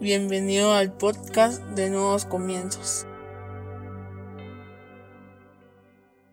Bienvenido al podcast de Nuevos Comienzos.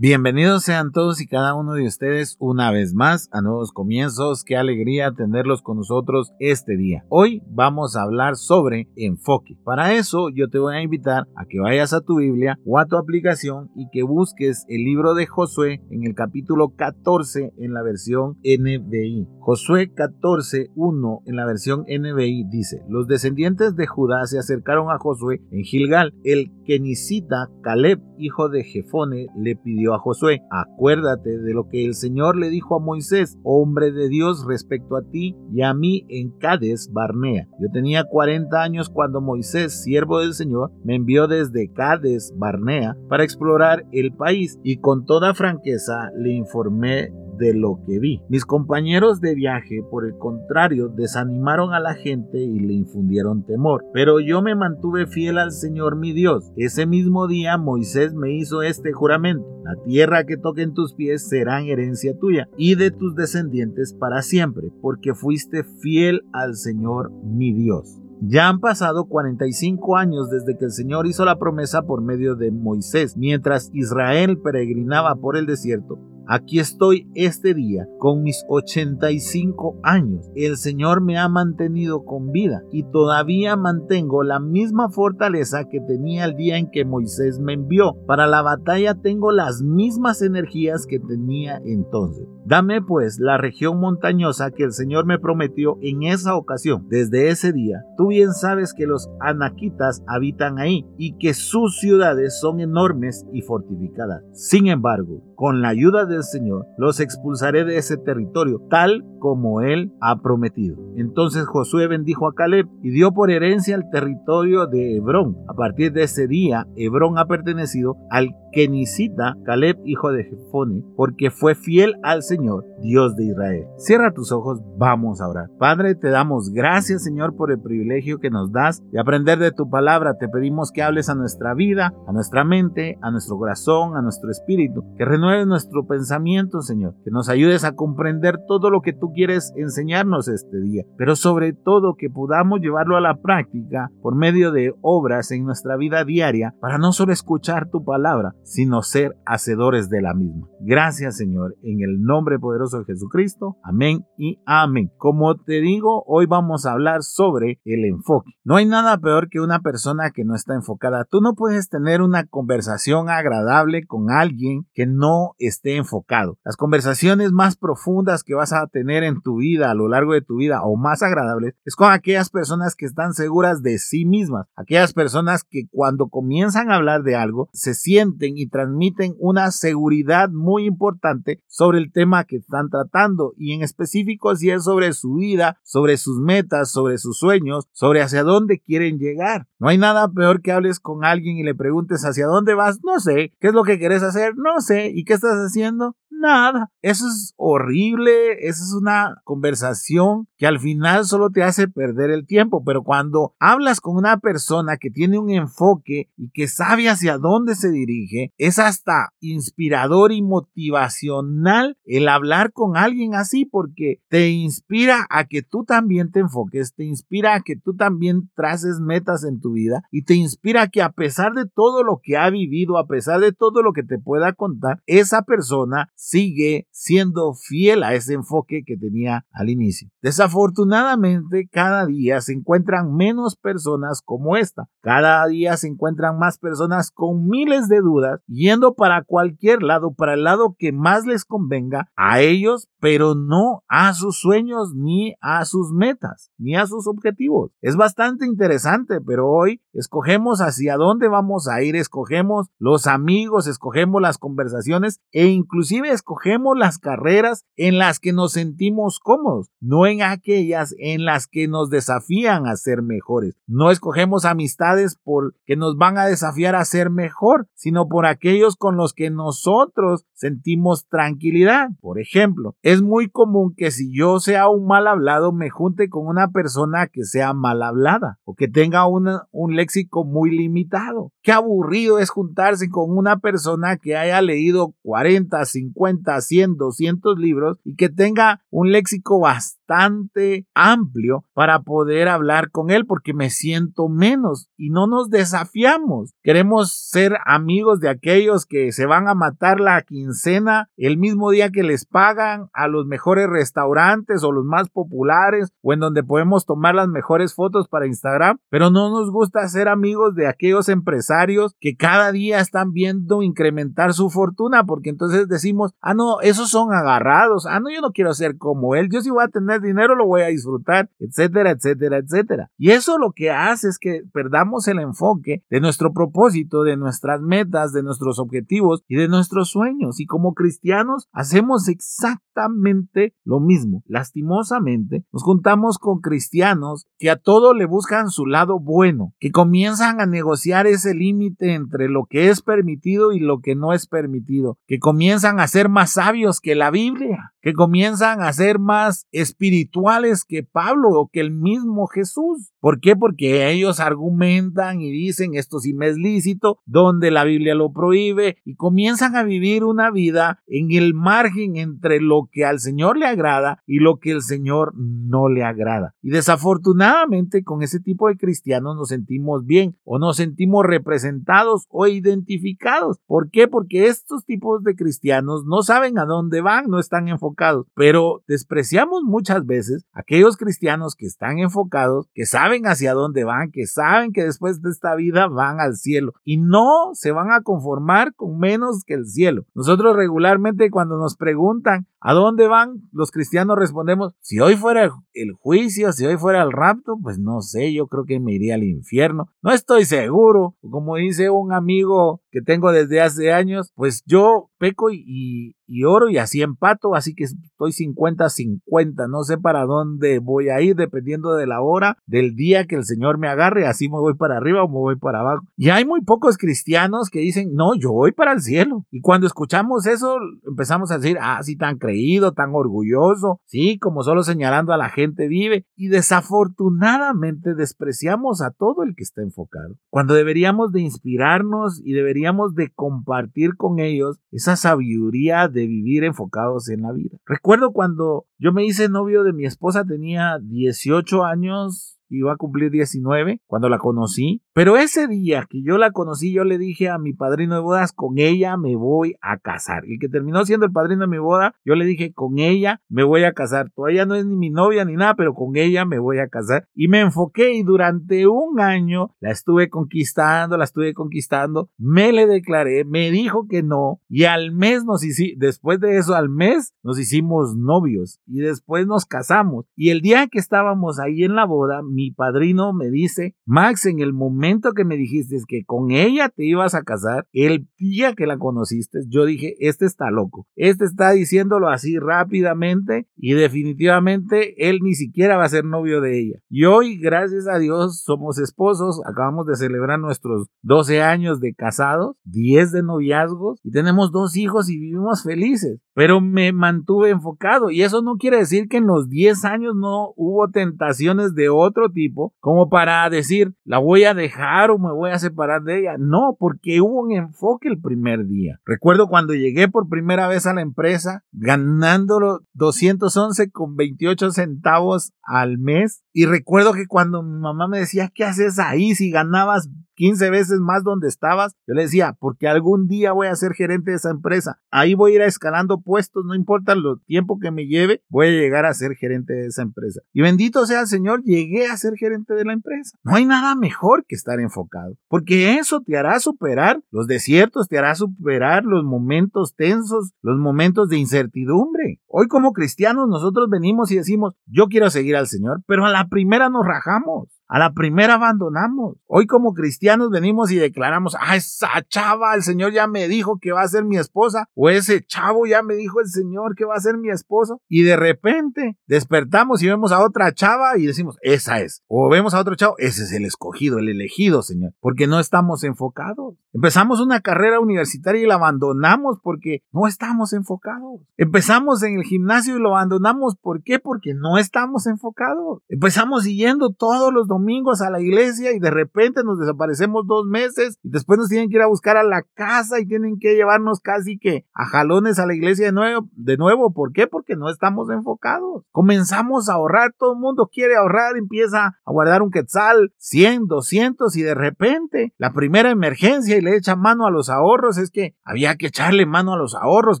Bienvenidos sean todos y cada uno de ustedes una vez más a nuevos comienzos. Qué alegría tenerlos con nosotros este día. Hoy vamos a hablar sobre enfoque. Para eso yo te voy a invitar a que vayas a tu Biblia o a tu aplicación y que busques el libro de Josué en el capítulo 14 en la versión NBI. Josué 14, 1 en la versión NBI dice, los descendientes de Judá se acercaron a Josué en Gilgal. El kenicita Caleb, hijo de Jefone, le pidió a Josué, acuérdate de lo que el Señor le dijo a Moisés, hombre de Dios, respecto a ti y a mí en Cades Barnea. Yo tenía 40 años cuando Moisés, siervo del Señor, me envió desde Cades Barnea para explorar el país y con toda franqueza le informé de lo que vi. Mis compañeros de viaje, por el contrario, desanimaron a la gente y le infundieron temor. Pero yo me mantuve fiel al Señor mi Dios. Ese mismo día Moisés me hizo este juramento. La tierra que toquen tus pies será herencia tuya y de tus descendientes para siempre, porque fuiste fiel al Señor mi Dios. Ya han pasado 45 años desde que el Señor hizo la promesa por medio de Moisés, mientras Israel peregrinaba por el desierto. Aquí estoy este día con mis 85 años. El Señor me ha mantenido con vida y todavía mantengo la misma fortaleza que tenía el día en que Moisés me envió. Para la batalla tengo las mismas energías que tenía entonces. Dame pues la región montañosa que el Señor me prometió en esa ocasión. Desde ese día, tú bien sabes que los anaquitas habitan ahí y que sus ciudades son enormes y fortificadas. Sin embargo, con la ayuda del Señor, los expulsaré de ese territorio, tal como Él ha prometido. Entonces Josué bendijo a Caleb y dio por herencia el territorio de Hebrón. A partir de ese día, Hebrón ha pertenecido al kenicita Caleb, hijo de Jefone, porque fue fiel al Señor, Dios de Israel. Cierra tus ojos, vamos a orar. Padre, te damos gracias, Señor, por el privilegio que nos das de aprender de tu palabra. Te pedimos que hables a nuestra vida, a nuestra mente, a nuestro corazón, a nuestro espíritu, que renueves nuestro pensamiento, Señor, que nos ayudes a comprender todo lo que tú quieres enseñarnos este día, pero sobre todo que podamos llevarlo a la práctica por medio de obras en nuestra vida diaria para no solo escuchar tu palabra, sino ser hacedores de la misma. Gracias Señor, en el nombre poderoso Jesucristo. Amén y amén. Como te digo, hoy vamos a hablar sobre el enfoque. No hay nada peor que una persona que no está enfocada. Tú no puedes tener una conversación agradable con alguien que no esté enfocado. Las conversaciones más profundas que vas a tener en tu vida a lo largo de tu vida o más agradables es con aquellas personas que están seguras de sí mismas. Aquellas personas que cuando comienzan a hablar de algo se sienten y transmiten una seguridad muy importante sobre el tema que están tratando y en específico si es sobre su vida, sobre sus metas, sobre sus sueños, sobre hacia dónde quieren llegar. No hay nada peor que hables con alguien y le preguntes hacia dónde vas, no sé, qué es lo que quieres hacer, no sé, y qué estás haciendo, nada. Eso es horrible, esa es una conversación que al final solo te hace perder el tiempo, pero cuando hablas con una persona que tiene un enfoque y que sabe hacia dónde se dirige, es hasta inspirador y motivacional el hablar con alguien así porque te inspira a que tú también te enfoques, te inspira a que tú también traces metas en tu vida y te inspira a que a pesar de todo lo que ha vivido, a pesar de todo lo que te pueda contar, esa persona sigue siendo fiel a ese enfoque que tenía al inicio. Desafortunadamente, cada día se encuentran menos personas como esta. Cada día se encuentran más personas con miles de dudas yendo para cualquier lado, para el lado que más les convenga a ellos, pero no a sus sueños ni a sus metas, ni a sus objetivos. Es bastante interesante, pero hoy escogemos hacia dónde vamos a ir, escogemos los amigos, escogemos las conversaciones e inclusive escogemos las carreras en las que nos sentimos cómodos, no en aquellas en las que nos desafían a ser mejores. No escogemos amistades porque nos van a desafiar a ser mejor, sino por aquellos con los que nosotros sentimos tranquilidad. Por ejemplo, es muy común que si yo sea un mal hablado me junte con una persona que sea mal hablada o que tenga un léxico muy limitado. Qué aburrido es juntarse con una persona que haya leído 40, 50, 100, 200 libros y que tenga un léxico bastante amplio para poder hablar con él porque me siento menos y no nos desafiamos. Queremos ser amigos de aquellos que se van a matar la quincena el mismo día que les pagan a los mejores restaurantes o los más populares o en donde podemos tomar las mejores fotos para Instagram, pero no nos gusta ser amigos de aquellos empresarios que cada día están viendo incrementar su fortuna porque entonces decimos, ah, no, esos son agarrados, ah, no, yo no quiero ser como él, yo si voy a tener dinero lo voy a disfrutar, etcétera, etcétera, etcétera. Y eso lo que hace es que perdamos el enfoque de nuestro propósito, de nuestras metas, de nuestros objetivos y de nuestros sueños. Y como cristianos hacemos exactamente lo mismo. Lastimosamente, nos juntamos con cristianos que a todo le buscan su lado bueno, que comienzan a negociar ese límite entre lo que es permitido y lo que no es permitido, que comienzan a ser más sabios que la Biblia, que comienzan a ser más espirituales que Pablo o que el mismo Jesús. ¿Por qué? Porque ellos argumentan y dicen esto sí me es lícito, donde la Biblia lo prohíbe y comienzan a vivir una vida en el margen entre lo que al Señor le agrada y lo que el Señor no le agrada. Y desafortunadamente con ese tipo de cristianos nos sentimos bien o nos sentimos representados o identificados. ¿Por qué? Porque estos tipos de cristianos no saben a dónde van, no están enfocados, pero despreciamos muchas veces aquellos cristianos que están enfocados, que saben hacia dónde van, que saben que después de esta vida van al cielo y no se van a conformar con menos que el cielo. Nosotros regularmente cuando nos preguntan a dónde van, los cristianos respondemos, si hoy fuera el juicio, si hoy fuera el rapto, pues no sé, yo creo que me iría al infierno. No estoy seguro, como dice un amigo que tengo desde hace años, pues yo peco y oro y así empato, así que estoy 50-50, no sé para dónde voy a ir dependiendo de la hora, del día que el Señor me agarre, así me voy para arriba o me voy para abajo. Y hay muy pocos cristianos que dicen, no, yo voy para el cielo. Y cuando escuchamos eso, empezamos a decir, ah, sí, tan creído, tan orgulloso, sí, como solo señalando a la gente vive. Y desafortunadamente despreciamos a todo el que está enfocado. Cuando deberíamos de inspirarnos y deberíamos de compartir con ellos esa sabiduría de vivir enfocados en la vida. Recuerdo cuando yo me hice novio de mi esposa, tenía 18 años iba a cumplir 19 cuando la conocí. Pero ese día que yo la conocí, yo le dije a mi padrino de bodas, con ella me voy a casar. Y que terminó siendo el padrino de mi boda, yo le dije, con ella me voy a casar. Todavía no es ni mi novia ni nada, pero con ella me voy a casar. Y me enfoqué y durante un año la estuve conquistando, la estuve conquistando. Me le declaré, me dijo que no. Y al mes nos hicimos, después de eso, al mes nos hicimos novios. Y después nos casamos. Y el día que estábamos ahí en la boda, mi padrino me dice, Max, en el momento que me dijiste que con ella te ibas a casar, el día que la conociste, yo dije, este está loco, este está diciéndolo así rápidamente y definitivamente él ni siquiera va a ser novio de ella. Y hoy, gracias a Dios, somos esposos, acabamos de celebrar nuestros 12 años de casados, 10 de noviazgos y tenemos dos hijos y vivimos felices pero me mantuve enfocado y eso no quiere decir que en los 10 años no hubo tentaciones de otro tipo como para decir la voy a dejar o me voy a separar de ella. No, porque hubo un enfoque el primer día. Recuerdo cuando llegué por primera vez a la empresa ganándolo 211 con 28 centavos al mes y recuerdo que cuando mi mamá me decía, ¿qué haces ahí si ganabas 15 veces más donde estabas. Yo le decía, porque algún día voy a ser gerente de esa empresa. Ahí voy a ir escalando puestos, no importa lo tiempo que me lleve, voy a llegar a ser gerente de esa empresa. Y bendito sea el Señor, llegué a ser gerente de la empresa. No hay nada mejor que estar enfocado, porque eso te hará superar los desiertos, te hará superar los momentos tensos, los momentos de incertidumbre. Hoy como cristianos nosotros venimos y decimos, yo quiero seguir al Señor, pero a la primera nos rajamos. A la primera abandonamos. Hoy como cristianos venimos y declaramos, ah, esa chava, el Señor ya me dijo que va a ser mi esposa, o ese chavo ya me dijo el Señor que va a ser mi esposo, y de repente despertamos y vemos a otra chava y decimos, esa es. O vemos a otro chavo, ese es el escogido, el elegido, Señor, porque no estamos enfocados. Empezamos una carrera universitaria y la abandonamos porque no estamos enfocados. Empezamos en el gimnasio y lo abandonamos, ¿por qué? Porque no estamos enfocados. Empezamos siguiendo todos los domingos domingos a la iglesia y de repente nos desaparecemos dos meses y después nos tienen que ir a buscar a la casa y tienen que llevarnos casi que a jalones a la iglesia de nuevo. De nuevo, ¿por qué? Porque no estamos enfocados. Comenzamos a ahorrar, todo el mundo quiere ahorrar, empieza a guardar un quetzal, 100, 200 y de repente la primera emergencia y le echa mano a los ahorros es que había que echarle mano a los ahorros,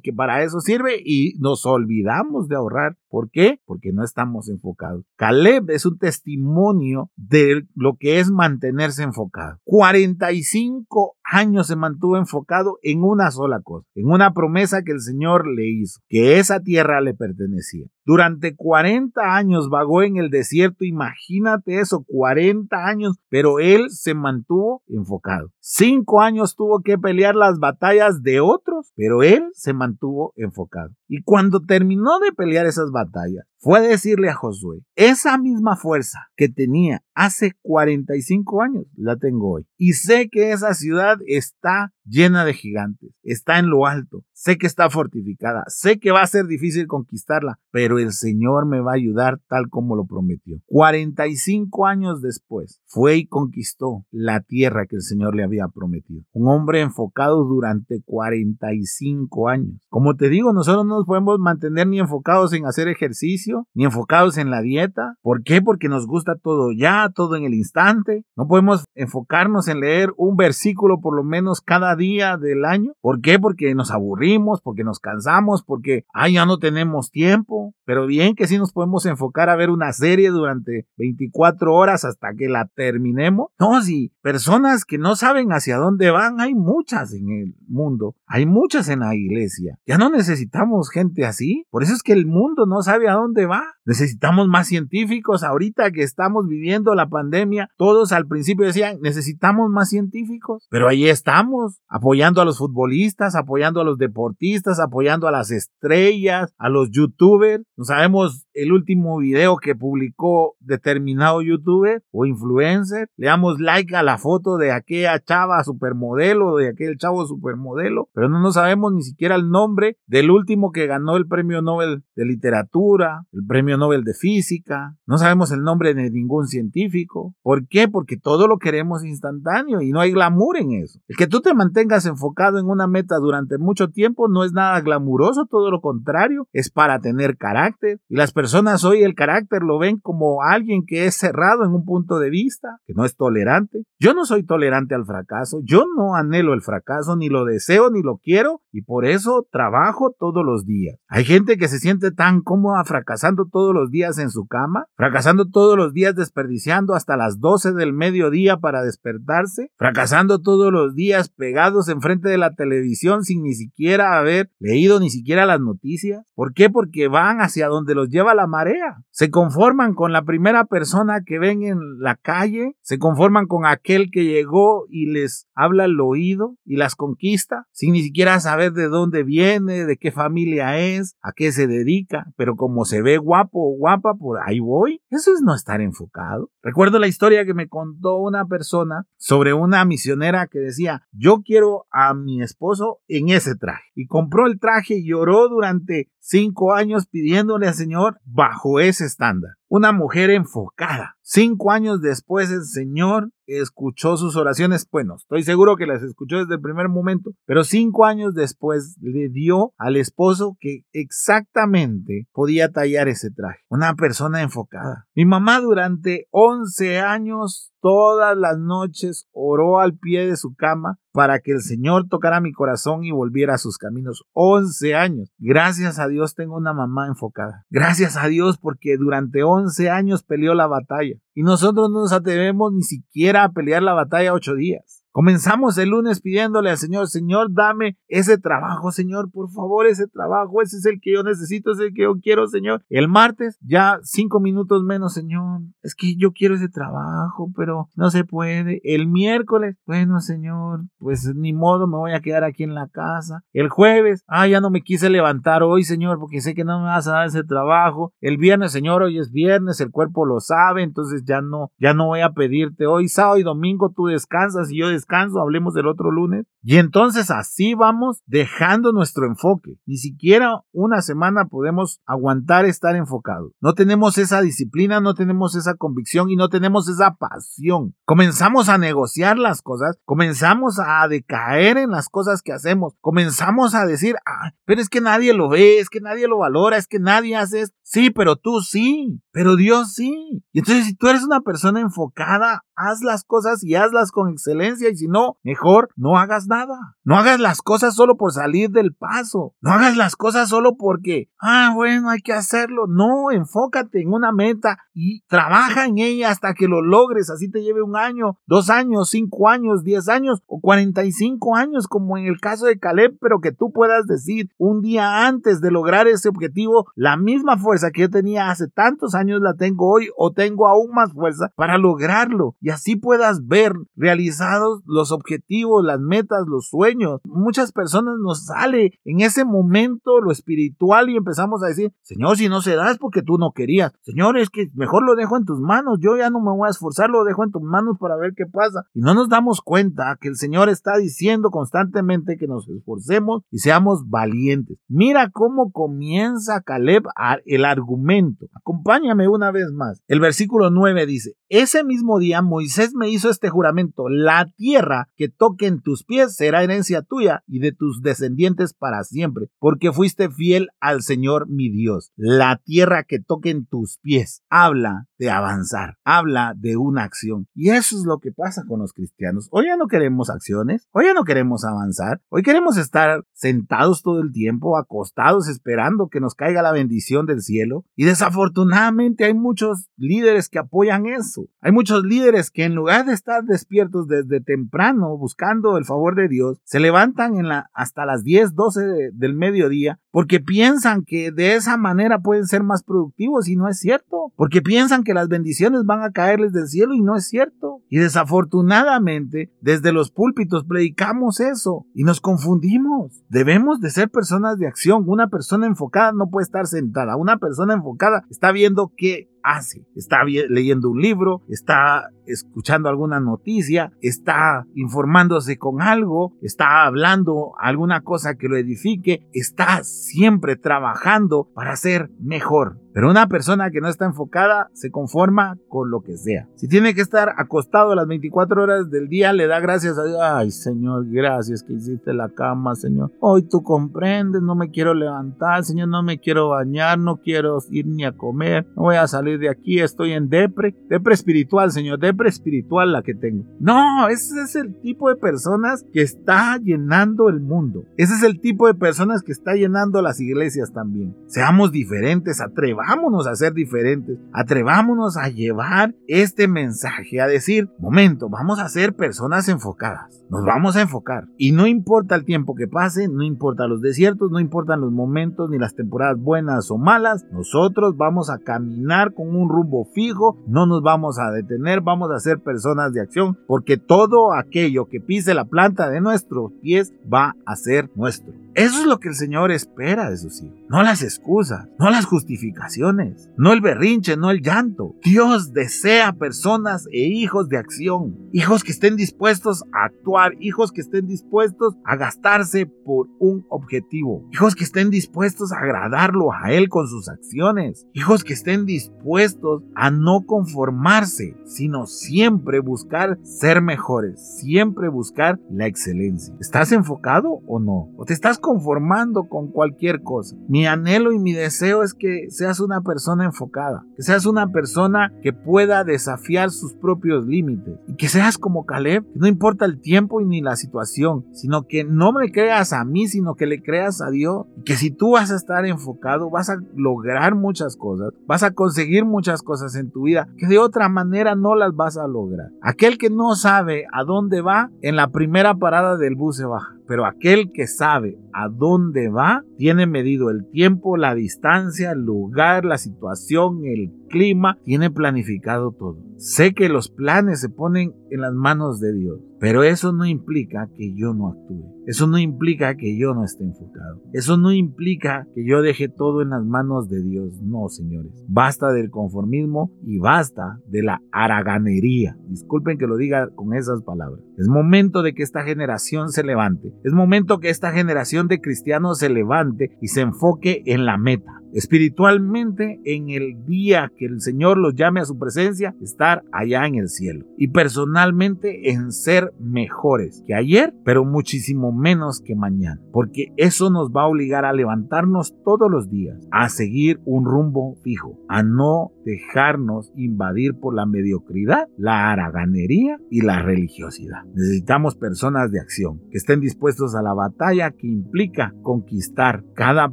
que para eso sirve y nos olvidamos de ahorrar. ¿Por qué? Porque no estamos enfocados. Caleb es un testimonio de lo que es mantenerse enfocado. 45 años se mantuvo enfocado en una sola cosa, en una promesa que el Señor le hizo, que esa tierra le pertenecía. Durante 40 años vagó en el desierto, imagínate eso, 40 años, pero él se mantuvo enfocado. Cinco años tuvo que pelear las batallas de otros, pero él se mantuvo enfocado. Y cuando terminó de pelear esas batallas, fue decirle a Josué, esa misma fuerza que tenía hace 45 años, la tengo hoy. Y sé que esa ciudad está llena de gigantes, está en lo alto, sé que está fortificada, sé que va a ser difícil conquistarla, pero el Señor me va a ayudar tal como lo prometió. 45 años después, fue y conquistó la tierra que el Señor le había prometido. Un hombre enfocado durante 45 años. Como te digo, nosotros no nos podemos mantener ni enfocados en hacer ejercicio, ni enfocados en la dieta. ¿Por qué? Porque nos gusta todo ya, todo en el instante. No podemos enfocarnos en leer un versículo por lo menos cada día del año. ¿Por qué? Porque nos aburrimos, porque nos cansamos, porque, ay, ya no tenemos tiempo. Pero bien que sí nos podemos enfocar a ver una serie durante 24 horas hasta que la terminemos. No, si personas que no saben hacia dónde van, hay muchas en el mundo. Hay muchas en la iglesia. Ya no necesitamos gente así. Por eso es que el mundo no sabe a dónde va. Necesitamos más científicos. Ahorita que estamos viviendo la pandemia, todos al principio decían, necesitamos más científicos. Pero ahí estamos, apoyando a los futbolistas, apoyando a los deportistas, apoyando a las estrellas, a los youtubers. No sabemos el último video que publicó determinado youtuber o influencer. Le damos like a la foto de aquella chava supermodelo, de aquel chavo supermodelo, pero no nos sabemos ni siquiera el nombre del último que ganó el premio Nobel de literatura, el premio Nobel de física. No sabemos el nombre de ningún científico. ¿Por qué? Porque todo lo queremos instantáneo y no hay glamour en eso. El que tú te mantengas enfocado en una meta durante mucho tiempo no es nada glamuroso, todo lo contrario, es para tener carácter. Y las personas hoy el carácter lo ven como alguien que es cerrado en un punto de vista, que no es tolerante. Yo no soy tolerante al fracaso, yo no anhelo el fracaso, ni lo deseo, ni lo quiero, y por eso trabajo todos los días. Hay gente que se siente tan cómoda fracasando todos los días en su cama, fracasando todos los días desperdiciando hasta las 12 del mediodía para despertarse, fracasando todos los días pegados enfrente de la televisión sin ni siquiera haber leído ni siquiera las noticias. ¿Por qué? Porque van hacia donde los lleva la marea. Se conforman con la primera persona que ven en la calle, se conforman con aquel que llegó y les habla al oído y las conquista sin ni siquiera saber de dónde viene, de qué familia es, a qué se dedica, pero como se ve guapo o guapa, por ahí voy. Eso es no estar enfocado. Recuerdo la historia que me contó una persona sobre una misionera que decía, yo quiero a mi esposo en ese traje. Y compró el traje y lloró durante cinco años pidiéndole al Señor bajo ese estándar. Una mujer enfocada. Cinco años después el Señor escuchó sus oraciones. Bueno, estoy seguro que las escuchó desde el primer momento, pero cinco años después le dio al esposo que exactamente podía tallar ese traje. Una persona enfocada. Mi mamá durante 11 años todas las noches oró al pie de su cama para que el Señor tocara mi corazón y volviera a sus caminos. 11 años. Gracias a Dios tengo una mamá enfocada. Gracias a Dios porque durante 11 años peleó la batalla. Y nosotros no nos atrevemos ni siquiera a pelear la batalla ocho días. Comenzamos el lunes pidiéndole al Señor, Señor, dame ese trabajo, Señor, por favor, ese trabajo, ese es el que yo necesito, ese es el que yo quiero, Señor. El martes, ya cinco minutos menos, Señor, es que yo quiero ese trabajo, pero no se puede. El miércoles, bueno, Señor, pues ni modo, me voy a quedar aquí en la casa. El jueves, ah, ya no me quise levantar hoy, Señor, porque sé que no me vas a dar ese trabajo. El viernes, Señor, hoy es viernes, el cuerpo lo sabe, entonces ya no, ya no voy a pedirte hoy. Sábado y domingo tú descansas y yo descanso, hablemos del otro lunes. Y entonces así vamos dejando nuestro enfoque. Ni siquiera una semana podemos aguantar estar enfocados. No tenemos esa disciplina, no tenemos esa convicción y no tenemos esa pasión. Comenzamos a negociar las cosas, comenzamos a decaer en las cosas que hacemos, comenzamos a decir, ah, pero es que nadie lo ve, es que nadie lo valora, es que nadie hace esto. Sí, pero tú sí, pero Dios sí. Y entonces si tú eres una persona enfocada, haz las cosas y hazlas con excelencia y si no, mejor no hagas nada. No hagas las cosas solo por salir del paso. No hagas las cosas solo porque, ah, bueno, hay que hacerlo. No, enfócate en una meta y trabaja en ella hasta que lo logres. Así te lleve un año, dos años, cinco años, diez años o cuarenta y cinco años, como en el caso de Caleb, pero que tú puedas decir un día antes de lograr ese objetivo, la misma fuerza que yo tenía hace tantos años la tengo hoy o tengo aún más fuerza para lograrlo así puedas ver realizados los objetivos, las metas, los sueños. Muchas personas nos sale en ese momento lo espiritual y empezamos a decir, Señor, si no se da es porque tú no querías. Señor, es que mejor lo dejo en tus manos, yo ya no me voy a esforzar, lo dejo en tus manos para ver qué pasa. Y no nos damos cuenta que el Señor está diciendo constantemente que nos esforcemos y seamos valientes. Mira cómo comienza Caleb el argumento. Acompáñame una vez más. El versículo 9 dice, ese mismo día Moisés me hizo este juramento, la tierra que toque en tus pies será herencia tuya y de tus descendientes para siempre, porque fuiste fiel al Señor mi Dios. La tierra que toque en tus pies habla de avanzar, habla de una acción. Y eso es lo que pasa con los cristianos. Hoy ya no queremos acciones, hoy ya no queremos avanzar, hoy queremos estar sentados todo el tiempo, acostados, esperando que nos caiga la bendición del cielo y desafortunadamente hay muchos líderes que apoyan eso. Hay muchos líderes que en lugar de estar despiertos desde temprano buscando el favor de Dios, se levantan hasta las 10, 12 del mediodía porque piensan que de esa manera pueden ser más productivos y no es cierto. Porque piensan que las bendiciones van a caerles del cielo y no es cierto. Y desafortunadamente desde los púlpitos predicamos eso y nos confundimos. Debemos de ser personas de acción. Una persona enfocada no puede estar sentada. Una persona enfocada está viendo qué hace. Está leyendo un libro, está escuchando alguna noticia, está informándose con algo, está hablando alguna cosa que lo edifique, está siempre trabajando para ser mejor. Pero una persona que no está enfocada se conforma con lo que sea. Si tiene que estar acostado las 24 horas del día, le da gracias a Dios. Ay, Señor, gracias que hiciste la cama, Señor. Hoy tú comprendes, no me quiero levantar, Señor, no me quiero bañar, no quiero ir ni a comer, no voy a salir de aquí, estoy en depre. Depre espiritual, Señor, depre espiritual la que tengo. No, ese es el tipo de personas que está llenando el mundo. Ese es el tipo de personas que está llenando las iglesias también. Seamos diferentes, atrevámonos a ser diferentes, atrevámonos a llevar este mensaje, a decir, momento, vamos a ser personas enfocadas, nos vamos a enfocar. Y no importa el tiempo que pase, no importa los desiertos, no importan los momentos ni las temporadas buenas o malas, nosotros vamos a caminar con un rumbo fijo, no nos vamos a detener, vamos a ser personas de acción, porque todo aquello que pise la planta de nuestros pies va a ser nuestro. Eso es lo que el Señor espera de sus hijos. No las excusas, no las justificaciones, no el berrinche, no el llanto. Dios desea personas e hijos de acción. Hijos que estén dispuestos a actuar, hijos que estén dispuestos a gastarse por un objetivo. Hijos que estén dispuestos a agradarlo a Él con sus acciones. Hijos que estén dispuestos a no conformarse, sino siempre buscar ser mejores, siempre buscar la excelencia. ¿Estás enfocado o no? ¿O te estás conformando con cualquier cosa. Mi anhelo y mi deseo es que seas una persona enfocada, que seas una persona que pueda desafiar sus propios límites y que seas como Caleb, que no importa el tiempo y ni la situación, sino que no me creas a mí, sino que le creas a Dios y que si tú vas a estar enfocado, vas a lograr muchas cosas, vas a conseguir muchas cosas en tu vida que de otra manera no las vas a lograr. Aquel que no sabe a dónde va, en la primera parada del bus se baja pero aquel que sabe a dónde va, tiene medido el tiempo, la distancia, el lugar, la situación, el clima, tiene planificado todo. Sé que los planes se ponen en las manos de Dios, pero eso no implica que yo no actúe. Eso no implica que yo no esté enfocado. Eso no implica que yo deje todo en las manos de Dios. No, señores. Basta del conformismo y basta de la haraganería. Disculpen que lo diga con esas palabras. Es momento de que esta generación se levante. Es momento que esta generación de cristianos se levante y se enfoque en la meta espiritualmente en el día que el Señor los llame a su presencia, estar allá en el cielo. Y personalmente en ser mejores que ayer, pero muchísimo menos que mañana. Porque eso nos va a obligar a levantarnos todos los días, a seguir un rumbo fijo, a no dejarnos invadir por la mediocridad, la haraganería y la religiosidad. Necesitamos personas de acción que estén dispuestos a la batalla que implica conquistar cada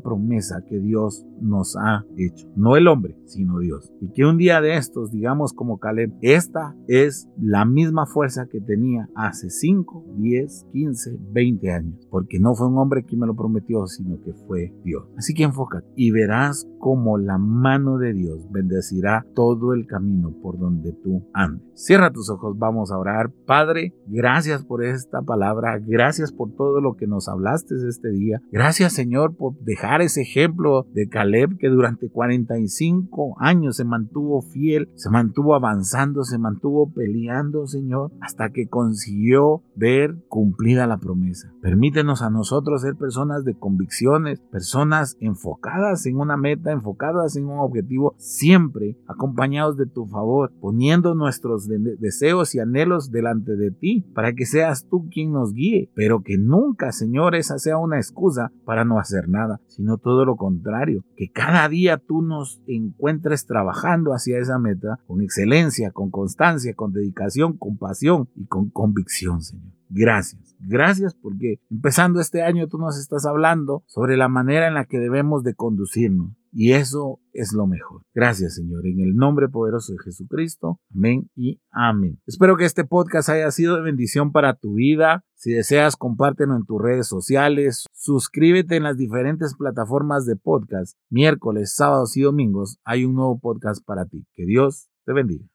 promesa que Dios nos ha hecho. No el hombre, sino Dios. Y que un día de estos, digamos como Caleb, esta es la misma fuerza que tenía hace 5, 10, 15, 20 años. Porque no fue un hombre quien me lo prometió, sino que fue Dios. Así que enfócate y verás como la mano de Dios bendecirá todo el camino por donde tú andes. Cierra tus ojos, vamos a orar. Padre, gracias por esta palabra, gracias por todo lo que nos hablaste este día. Gracias Señor por dejar ese ejemplo de Caleb que durante 45 años se mantuvo fiel, se mantuvo avanzando, se mantuvo peleando, Señor, hasta que consiguió ver cumplida la promesa. Permítenos a nosotros ser personas de convicciones, personas enfocadas en una meta, enfocadas en un objetivo, siempre acompañados de tu favor, poniendo nuestros deseos y anhelos delante de ti, para que seas tú quien nos guíe, pero que nunca, Señor, esa sea una excusa para no hacer nada, sino todo lo contrario, que cada día tú nos encuentres trabajando hacia esa meta con excelencia, con constancia, con dedicación, con pasión y con convicción, Señor. Gracias. Gracias porque empezando este año tú nos estás hablando sobre la manera en la que debemos de conducirnos. Y eso es lo mejor. Gracias, Señor. En el nombre poderoso de Jesucristo. Amén y amén. Espero que este podcast haya sido de bendición para tu vida. Si deseas, compártelo en tus redes sociales. Suscríbete en las diferentes plataformas de podcast. Miércoles, sábados y domingos hay un nuevo podcast para ti. Que Dios te bendiga.